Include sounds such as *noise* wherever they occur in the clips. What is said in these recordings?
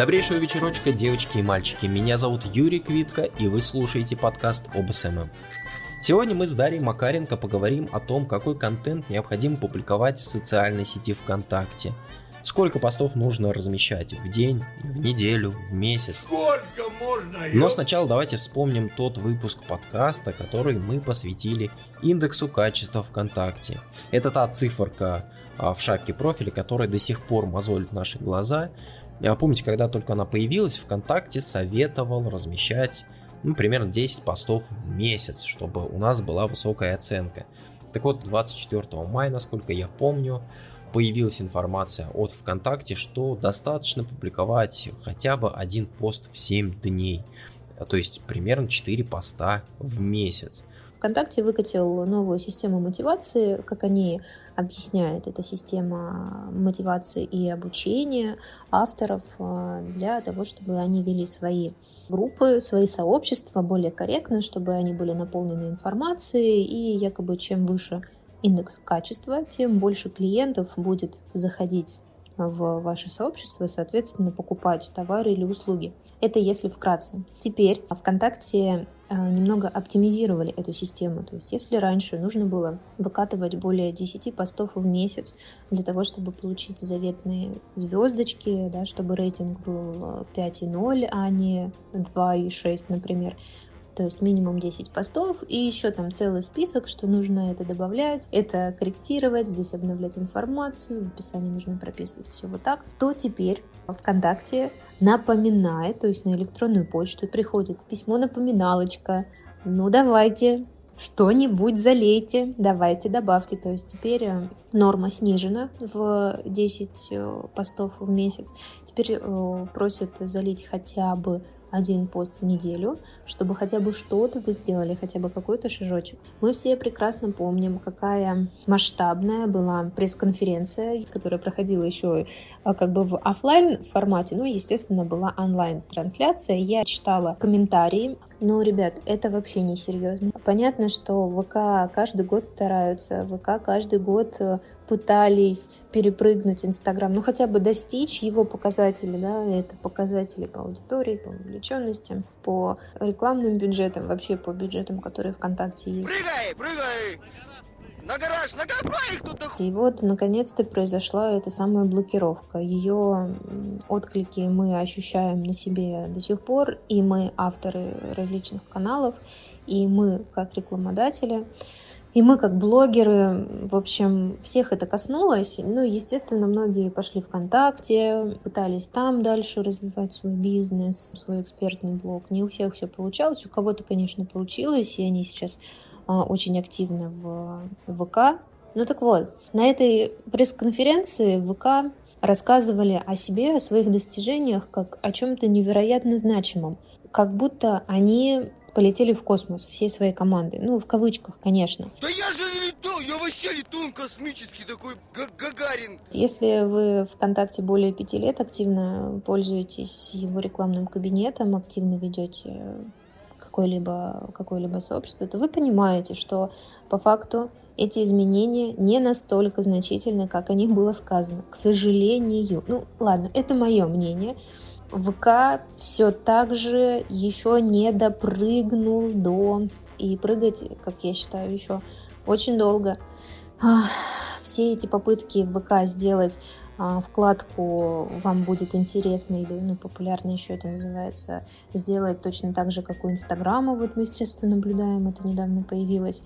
Добрейшего вечерочка, девочки и мальчики. Меня зовут Юрий Квитко, и вы слушаете подкаст об SMM. Сегодня мы с Дарьей Макаренко поговорим о том, какой контент необходимо публиковать в социальной сети ВКонтакте. Сколько постов нужно размещать в день, в неделю, в месяц. Сколько можно? Но сначала давайте вспомним тот выпуск подкаста, который мы посвятили индексу качества ВКонтакте. Это та циферка а, в шапке профиля, которая до сих пор мозолит наши глаза. Я помните, когда только она появилась, ВКонтакте советовал размещать ну, примерно 10 постов в месяц, чтобы у нас была высокая оценка. Так вот, 24 мая, насколько я помню, появилась информация от ВКонтакте, что достаточно публиковать хотя бы один пост в 7 дней. То есть примерно 4 поста в месяц. ВКонтакте выкатил новую систему мотивации, как они объясняют, это система мотивации и обучения авторов э, для того, чтобы они вели свои группы, свои сообщества более корректно, чтобы они были наполнены информацией, и якобы чем выше индекс качества, тем больше клиентов будет заходить в ваше сообщество и, соответственно, покупать товары или услуги. Это если вкратце. Теперь ВКонтакте э, немного оптимизировали эту систему. То есть если раньше нужно было выкатывать более 10 постов в месяц для того, чтобы получить заветные звездочки, да, чтобы рейтинг был 5,0, а не 2,6, например, то есть минимум 10 постов, и еще там целый список, что нужно это добавлять, это корректировать, здесь обновлять информацию, в описании нужно прописывать все вот так, то теперь ВКонтакте напоминает, то есть на электронную почту приходит письмо-напоминалочка, ну давайте, что-нибудь залейте, давайте добавьте. То есть теперь э, норма снижена в 10 э, постов в месяц. Теперь э, просят залить хотя бы один пост в неделю, чтобы хотя бы что-то вы сделали, хотя бы какой-то шажочек. Мы все прекрасно помним, какая масштабная была пресс-конференция, которая проходила еще а, как бы в офлайн формате, ну, естественно, была онлайн-трансляция. Я читала комментарии, но, ребят, это вообще не серьезно. Понятно, что ВК каждый год стараются, ВК каждый год э, пытались перепрыгнуть Инстаграм, ну хотя бы достичь его показателей, да, это показатели по аудитории, по вовлеченности, по рекламным бюджетам, вообще по бюджетам, которые ВКонтакте есть. Прыгай, прыгай! На гараж, на какой их тут И вот, наконец-то произошла эта самая блокировка. Ее отклики мы ощущаем на себе до сих пор, и мы авторы различных каналов, и мы как рекламодатели. И мы, как блогеры, в общем, всех это коснулось. Ну, естественно, многие пошли ВКонтакте, пытались там дальше развивать свой бизнес, свой экспертный блог. Не у всех все получалось, у кого-то, конечно, получилось, и они сейчас а, очень активны в ВК. Ну так вот, на этой пресс-конференции ВК рассказывали о себе, о своих достижениях, как о чем-то невероятно значимом. Как будто они полетели в космос всей своей командой. Ну, в кавычках, конечно. Да я же не летал, я вообще летун космический такой, как Гагарин. Если вы ВКонтакте более пяти лет активно пользуетесь его рекламным кабинетом, активно ведете какое-либо какое либо сообщество, то вы понимаете, что по факту эти изменения не настолько значительны, как о них было сказано. К сожалению. Ну, ладно, это мое мнение. ВК все так же еще не допрыгнул до... И прыгать, как я считаю, еще очень долго. Все эти попытки ВК сделать а, вкладку вам будет интересно или ну, популярно еще это называется, сделать точно так же, как у Инстаграма. Вот мы сейчас наблюдаем, это недавно появилось.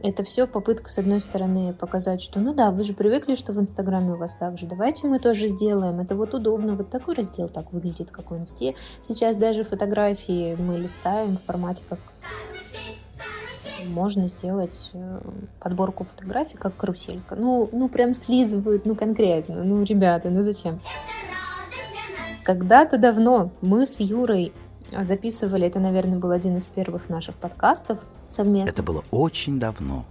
Это все попытка, с одной стороны, показать, что ну да, вы же привыкли, что в Инстаграме у вас так же. Давайте мы тоже сделаем. Это вот удобно. Вот такой раздел так выглядит, как в Инсте. Сейчас даже фотографии мы листаем в формате как можно сделать э, подборку фотографий, как каруселька. Ну, ну прям слизывают, ну конкретно. Ну, ребята, ну зачем? Когда-то давно мы с Юрой записывали, это, наверное, был один из первых наших подкастов совместно. Это было очень давно.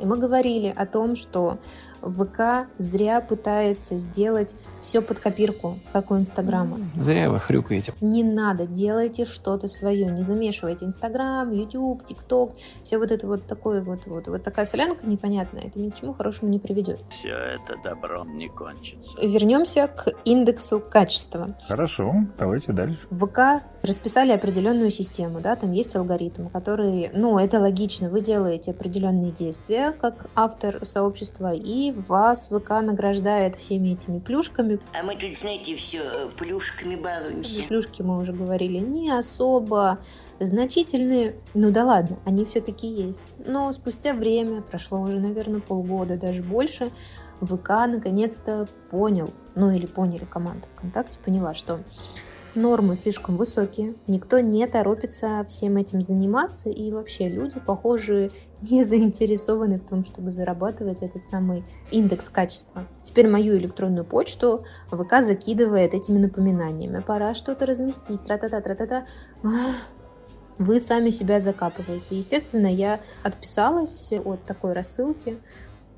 И мы говорили о том, что ВК зря пытается сделать все под копирку, как у Инстаграма. Зря вы хрюкаете. Не надо, делайте что-то свое, не замешивайте Инстаграм, Ютуб, ТикТок, все вот это вот такое вот, вот, вот такая солянка непонятная, это ни к чему хорошему не приведет. Все это добром не кончится. Вернемся к индексу качества. Хорошо, давайте дальше. ВК расписали определенную систему, да, там есть алгоритм, который, ну, это логично, вы делаете определенные действия как автор сообщества, и вас ВК награждает всеми этими плюшками. А мы тут, знаете, все плюшками балуемся. Плюшки, мы уже говорили, не особо значительные, ну да ладно, они все-таки есть. Но спустя время, прошло уже, наверное, полгода, даже больше, ВК наконец-то понял, ну или поняли команда ВКонтакте, поняла, что нормы слишком высокие, никто не торопится всем этим заниматься, и вообще люди, похоже, не заинтересованы в том, чтобы зарабатывать этот самый индекс качества. Теперь мою электронную почту ВК закидывает этими напоминаниями. Пора что-то разместить, тра-та-та, тра-та-та. Вы сами себя закапываете. Естественно, я отписалась от такой рассылки,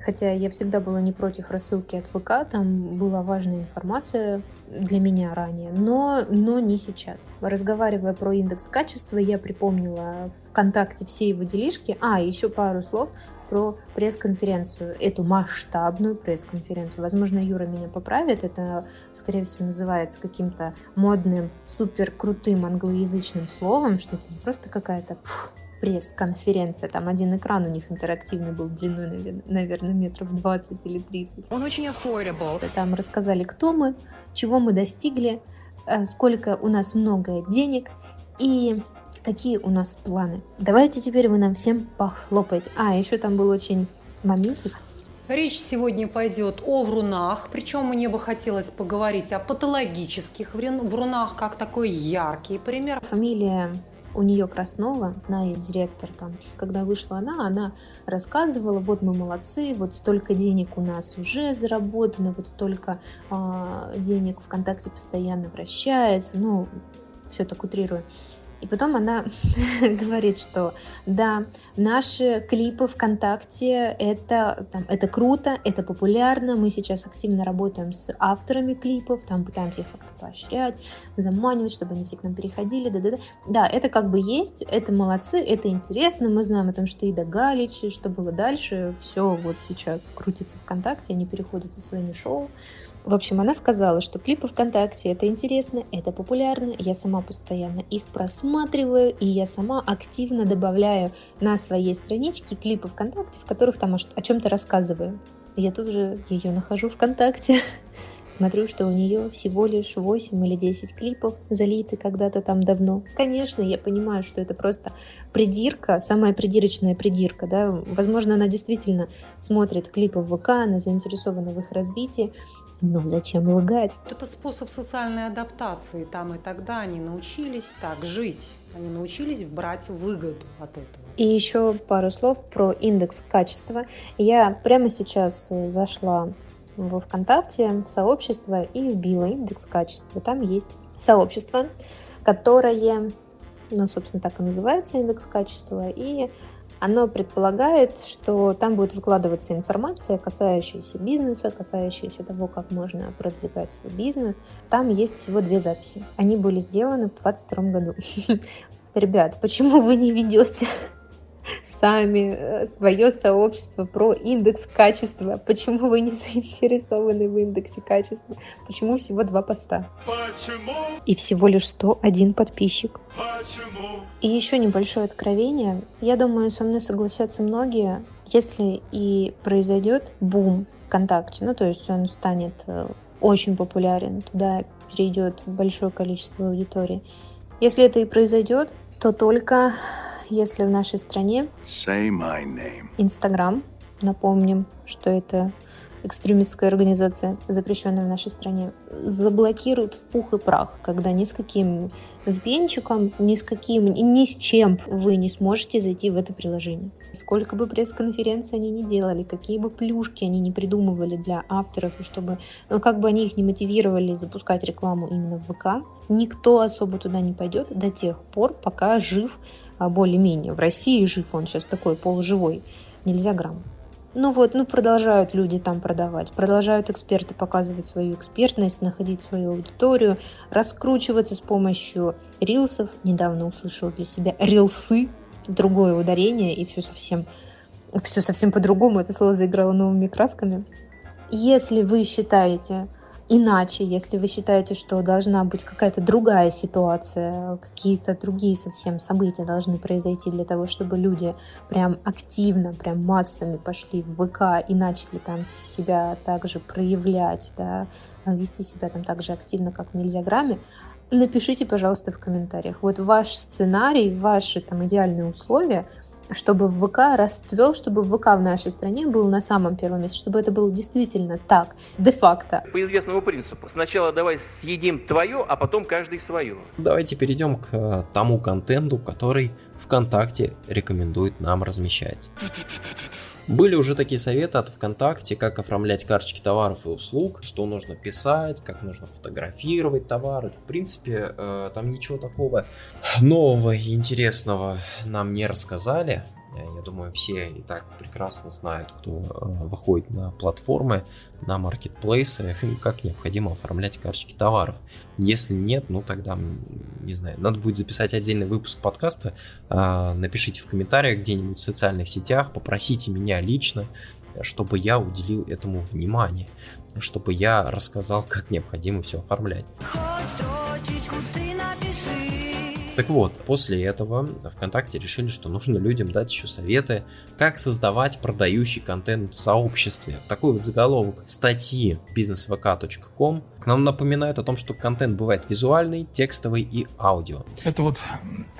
Хотя я всегда была не против рассылки от ВК, там была важная информация для меня ранее, но, но не сейчас. Разговаривая про индекс качества, я припомнила ВКонтакте все его делишки. А, еще пару слов про пресс-конференцию, эту масштабную пресс-конференцию. Возможно, Юра меня поправит, это, скорее всего, называется каким-то модным, супер крутым англоязычным словом, что это не просто какая-то пресс-конференция. Там один экран у них интерактивный был длиной, наверное, метров 20 или 30. Он очень affordable. Там рассказали, кто мы, чего мы достигли, э, сколько у нас много денег и какие у нас планы. Давайте теперь вы нам всем похлопаете. А, еще там был очень моментик. Речь сегодня пойдет о врунах, причем мне бы хотелось поговорить о патологических врунах, как такой яркий пример. Фамилия у нее Краснова, она и директор там, когда вышла она, она рассказывала, вот мы молодцы, вот столько денег у нас уже заработано, вот столько э, денег ВКонтакте постоянно вращается, ну, все так утрирую. И потом она *laughs* говорит, что да, наши клипы ВКонтакте это, там, это круто, это популярно, мы сейчас активно работаем с авторами клипов, там пытаемся их как-то поощрять, заманивать, чтобы они все к нам переходили, да-да-да. Да, это как бы есть, это молодцы, это интересно, мы знаем о том, что Ида Галич, что было дальше, все вот сейчас крутится ВКонтакте, они переходят со своими шоу. В общем, она сказала, что клипы ВКонтакте это интересно, это популярно, я сама постоянно их просматриваю, и я сама активно добавляю на своей страничке клипы ВКонтакте, в которых там о чем-то рассказываю. Я тут же ее нахожу ВКонтакте, *laughs* смотрю, что у нее всего лишь 8 или 10 клипов залиты когда-то там давно. Конечно, я понимаю, что это просто придирка, самая придирочная придирка, да. Возможно, она действительно смотрит клипы в ВК, она заинтересована в их развитии, ну, зачем лгать? Это способ социальной адаптации. Там и тогда они научились так жить. Они научились брать выгоду от этого. И еще пару слов про индекс качества. Я прямо сейчас э, зашла во ВКонтакте, в сообщество и вбила индекс качества. Там есть сообщество, которое, ну, собственно, так и называется индекс качества. И оно предполагает, что там будет выкладываться информация, касающаяся бизнеса, касающаяся того, как можно продвигать свой бизнес. Там есть всего две записи. Они были сделаны в 2022 году. *laughs* Ребят, почему вы не ведете сами э, свое сообщество про индекс качества. Почему вы не *laughs* заинтересованы в индексе качества? Почему всего два поста? Почему? И всего лишь 101 подписчик. Почему? И еще небольшое откровение. Я думаю, со мной согласятся многие, если и произойдет бум ВКонтакте, ну то есть он станет э, очень популярен, туда перейдет большое количество аудитории. Если это и произойдет, то только если в нашей стране Инстаграм, напомним, что это экстремистская организация, запрещенная в нашей стране, заблокируют в пух и прах, когда ни с каким венчиком, ни с каким, ни с чем вы не сможете зайти в это приложение. Сколько бы пресс-конференций они не делали, какие бы плюшки они не придумывали для авторов, и чтобы, ну, как бы они их не мотивировали запускать рекламу именно в ВК, никто особо туда не пойдет до тех пор, пока жив более-менее в России жив, он сейчас такой полуживой, нельзя грамм. Ну вот, ну продолжают люди там продавать, продолжают эксперты показывать свою экспертность, находить свою аудиторию, раскручиваться с помощью рилсов. Недавно услышала для себя рилсы, другое ударение, и все совсем, все совсем по-другому. Это слово заиграло новыми красками. Если вы считаете, иначе, если вы считаете, что должна быть какая-то другая ситуация, какие-то другие совсем события должны произойти для того, чтобы люди прям активно, прям массами пошли в ВК и начали там себя также проявлять, да, вести себя там так же активно, как в Нельзяграме, напишите, пожалуйста, в комментариях. Вот ваш сценарий, ваши там идеальные условия – чтобы в ВК расцвел, чтобы ВК в нашей стране был на самом первом месте, чтобы это было действительно так, де-факто. По известному принципу. Сначала давай съедим твое, а потом каждый свое. Давайте перейдем к э, тому контенту, который ВКонтакте рекомендует нам размещать. Были уже такие советы от ВКонтакте, как оформлять карточки товаров и услуг, что нужно писать, как нужно фотографировать товары. В принципе, э, там ничего такого нового и интересного нам не рассказали. Я думаю, все и так прекрасно знают, кто э, выходит на платформы, на маркетплейсы, *laughs* как необходимо оформлять карточки товаров. Если нет, ну тогда, не знаю, надо будет записать отдельный выпуск подкаста. А, напишите в комментариях где-нибудь в социальных сетях, попросите меня лично, чтобы я уделил этому внимание, чтобы я рассказал, как необходимо все оформлять. Так вот, после этого ВКонтакте решили, что нужно людям дать еще советы, как создавать продающий контент в сообществе. Такой вот заголовок статьи businessvk.com нам напоминают о том, что контент бывает визуальный, текстовый и аудио. Это вот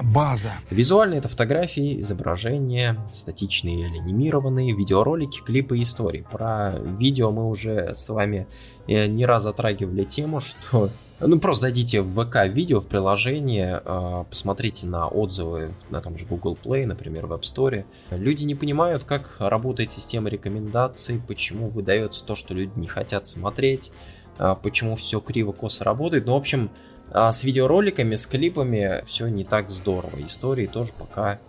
база. Визуальные это фотографии, изображения, статичные или анимированные, видеоролики, клипы и истории. Про видео мы уже с вами э, не раз затрагивали тему, что ну, просто зайдите в ВК видео в приложение, а, посмотрите на отзывы на том же Google Play, например, в App Store. Люди не понимают, как работает система рекомендаций, почему выдается то, что люди не хотят смотреть, почему все криво-косо работает. Ну, в общем, а, с видеороликами, с клипами все не так здорово. Истории тоже пока,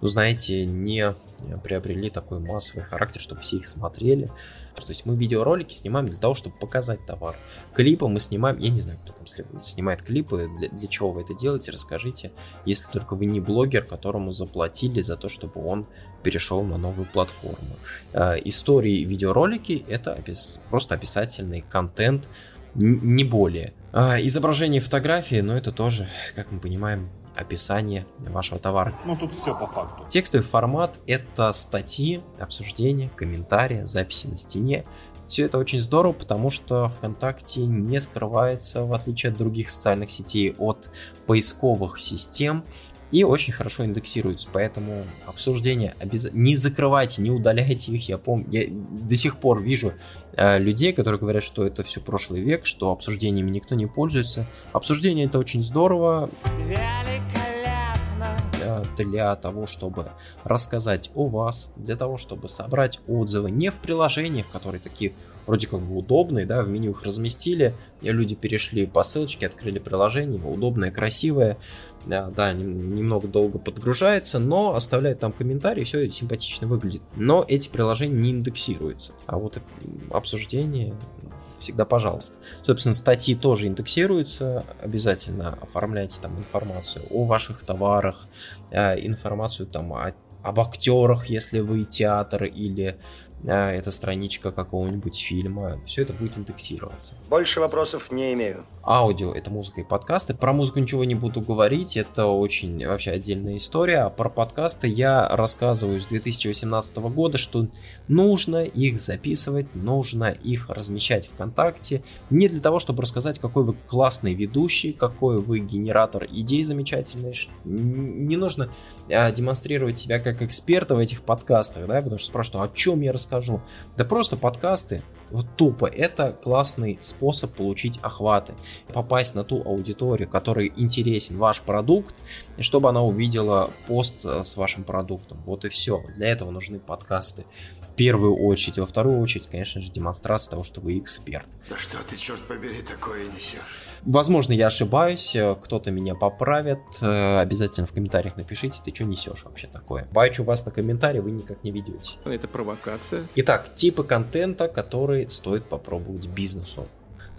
ну, знаете, не приобрели такой массовый характер, чтобы все их смотрели. То есть мы видеоролики снимаем для того, чтобы показать товар. Клипы мы снимаем, я не знаю, кто там снимает клипы, для, для чего вы это делаете, расскажите. Если только вы не блогер, которому заплатили за то, чтобы он перешел на новую платформу. Э, истории видеоролики это опис, просто описательный контент, не более. Э, изображение фотографии, но это тоже, как мы понимаем, описание вашего товара. Ну тут все по факту. Текстовый формат это статьи, обсуждения, комментарии, записи на стене. Все это очень здорово, потому что ВКонтакте не скрывается, в отличие от других социальных сетей, от поисковых систем и очень хорошо индексируются, поэтому обсуждения обязательно не закрывайте, не удаляйте их. Я помню, я до сих пор вижу э, людей, которые говорят, что это все прошлый век, что обсуждениями никто не пользуется. Обсуждение это очень здорово. Для того, чтобы рассказать о вас, для того, чтобы собрать отзывы не в приложениях, которые такие вроде как бы удобные, да, в меню их разместили, и люди перешли по ссылочке, открыли приложение, удобное, красивое, да, да, немного долго подгружается, но оставляет там комментарий, все симпатично выглядит. Но эти приложения не индексируются. А вот обсуждение всегда пожалуйста. Собственно, статьи тоже индексируются, обязательно оформляйте там информацию о ваших товарах, э, информацию там о, об актерах, если вы театр или а, это страничка какого-нибудь фильма, все это будет индексироваться. Больше вопросов не имею. Аудио — это музыка и подкасты. Про музыку ничего не буду говорить, это очень вообще отдельная история. А про подкасты я рассказываю с 2018 года, что нужно их записывать, нужно их размещать ВКонтакте. Не для того, чтобы рассказать, какой вы классный ведущий, какой вы генератор идей замечательный. Не нужно а, демонстрировать себя как эксперта в этих подкастах, да, потому что спрашивают, «А о чем я рассказываю? Скажу. Да просто подкасты, вот тупо, это классный способ получить охваты, попасть на ту аудиторию, которой интересен ваш продукт, и чтобы она увидела пост э, с вашим продуктом. Вот и все. Для этого нужны подкасты. В первую очередь, во вторую очередь, конечно же, демонстрация того, что вы эксперт. Да что ты, черт побери, такое несешь? Возможно, я ошибаюсь, э, кто-то меня поправит. Э, обязательно в комментариях напишите, ты что несешь вообще такое. Бачу вас на комментарии вы никак не ведете. Это провокация. Итак, типы контента, которые стоит попробовать бизнесу.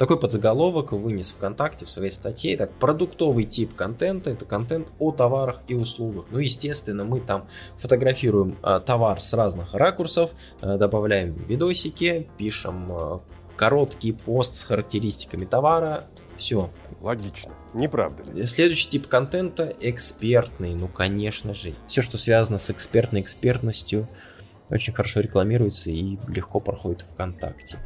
Такой подзаголовок вынес ВКонтакте в своей статье. Так, продуктовый тип контента – это контент о товарах и услугах. Ну, естественно, мы там фотографируем э, товар с разных ракурсов, э, добавляем видосики, пишем э, короткий пост с характеристиками товара. Все. Логично. Не правда ли? Следующий тип контента – экспертный. Ну, конечно же. Все, что связано с экспертной экспертностью, очень хорошо рекламируется и легко проходит ВКонтакте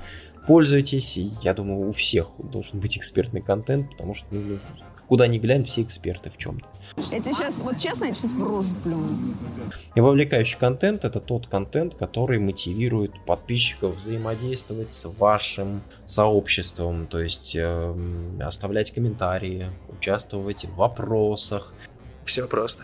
пользуйтесь. И я думаю, у всех должен быть экспертный контент, потому что ну, куда ни глянь, все эксперты в чем-то. Это сейчас, вот честно, я сейчас в рожу плюну. И вовлекающий контент это тот контент, который мотивирует подписчиков взаимодействовать с вашим сообществом, то есть э, оставлять комментарии, участвовать в вопросах. Все просто.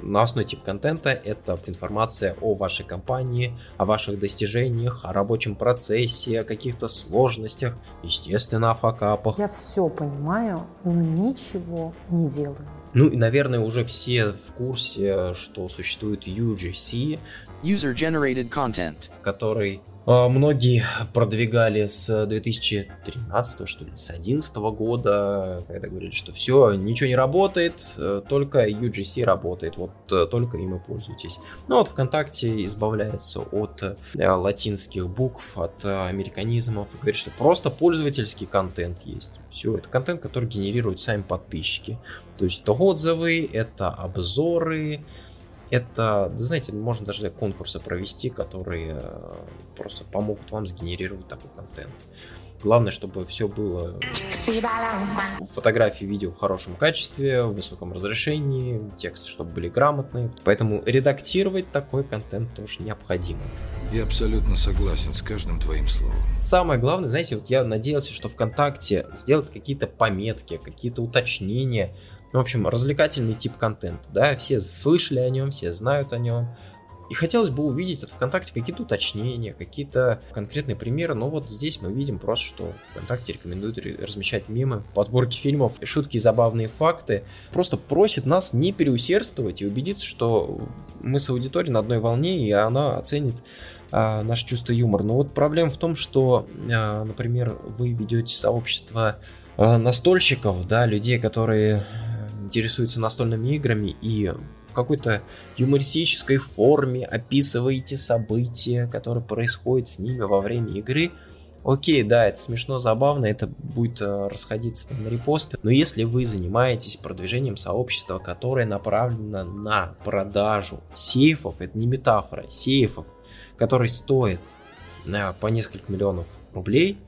Новостной тип контента – это информация о вашей компании, о ваших достижениях, о рабочем процессе, о каких-то сложностях, естественно, о факапах. Я все понимаю, но ничего не делаю. Ну и, наверное, уже все в курсе, что существует UGC, User Generated Content, который многие продвигали с 2013, что ли, с 2011 года, когда говорили, что все, ничего не работает, э, только UGC работает, вот э, только им и пользуйтесь. Ну вот ВКонтакте избавляется от э, латинских букв, от американизмов и говорит, что просто пользовательский контент есть. Все, это контент, который генерируют сами подписчики. То есть это отзывы, это обзоры, это, да, знаете, можно даже конкурсы провести, которые э, просто помогут вам сгенерировать такой контент. Главное, чтобы все было фотографии, видео в хорошем качестве, в высоком разрешении, тексты, чтобы были грамотные. Поэтому редактировать такой контент тоже необходимо. Я абсолютно согласен с каждым твоим словом. Самое главное, знаете, вот я надеялся, что ВКонтакте сделать какие-то пометки, какие-то уточнения ну, в общем, развлекательный тип контента, да, все слышали о нем, все знают о нем. И хотелось бы увидеть от ВКонтакте какие-то уточнения, какие-то конкретные примеры, но вот здесь мы видим просто, что ВКонтакте рекомендует размещать мемы, подборки фильмов, шутки и забавные факты. Просто просит нас не переусердствовать и убедиться, что мы с аудиторией на одной волне, и она оценит а, наше чувство юмора. Но вот проблема в том, что, а, например, вы ведете сообщество а, настольщиков, да, людей, которые интересуются настольными играми и в какой-то юмористической форме описываете события, которые происходят с ними во время игры, Окей, да, это смешно, забавно, это будет э, расходиться там, на репосты, но если вы занимаетесь продвижением сообщества, которое направлено на продажу сейфов, это не метафора, сейфов, который стоит э, по несколько миллионов рублей,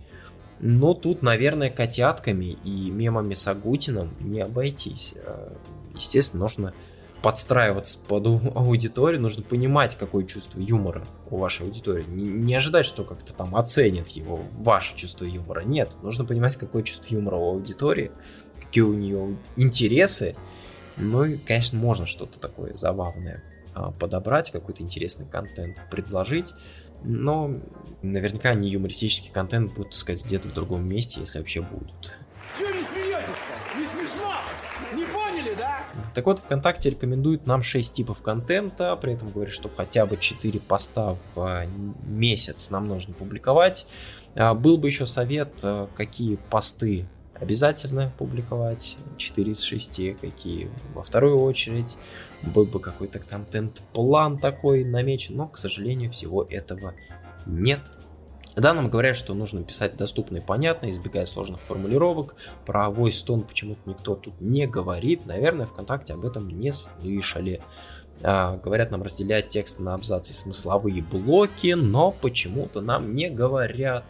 но тут, наверное, котятками и мемами с Агутиным не обойтись. Э, естественно, нужно подстраиваться под аудиторию, нужно понимать, какое чувство юмора у вашей аудитории. Не, не ожидать, что как-то там оценит его ваше чувство юмора. Нет, нужно понимать, какое чувство юмора у аудитории, какие у нее интересы. Ну и, конечно, можно что-то такое забавное а, подобрать, какой-то интересный контент предложить. Но наверняка не юмористический контент будут сказать где-то в другом месте, если вообще будут. Чего не смеетесь-то? Не смешно? Не поняли, да? Так вот, ВКонтакте рекомендует нам 6 типов контента, при этом говорит, что хотя бы 4 поста в а, месяц нам нужно публиковать. А, был бы еще совет, а, какие посты обязательно публиковать, 4 из 6, какие во вторую очередь, был бы какой-то контент-план такой намечен, но, к сожалению, всего этого нет. Да, нам говорят, что нужно писать доступно и понятно, избегая сложных формулировок. Про voice tone почему-то никто тут не говорит. Наверное, ВКонтакте об этом не слышали. А, говорят нам разделять тексты на абзацы смысловые блоки, но почему-то нам не говорят,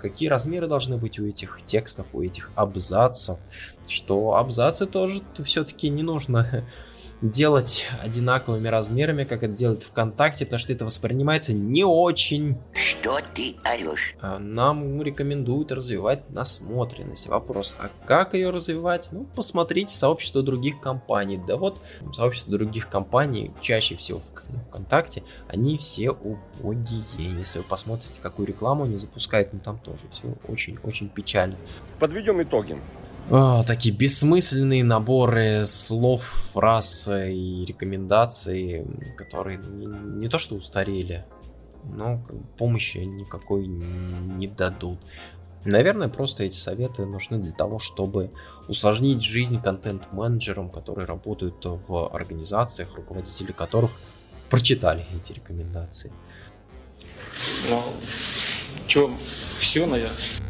какие размеры должны быть у этих текстов, у этих абзацев, что абзацы тоже все-таки не нужно *laughs* делать одинаковыми размерами, как это делает ВКонтакте, потому что это воспринимается не очень. Что ты орешь? А, нам рекомендуют развивать насмотренность. Вопрос, а как ее развивать? Ну, посмотрите сообщество других компаний. Да вот, сообщество других компаний, чаще всего в ВКонтакте, они все убогие. Если вы посмотрите, какую рекламу они запускают, ну там тоже все очень-очень печально. Подведем итоги. О, такие бессмысленные наборы слов, фраз и рекомендаций, которые не, не то что устарели, но помощи никакой не дадут. Наверное, просто эти советы нужны для того, чтобы усложнить жизнь контент-менеджерам, которые работают в организациях, руководители которых прочитали эти рекомендации. Ну, что, все, наверное.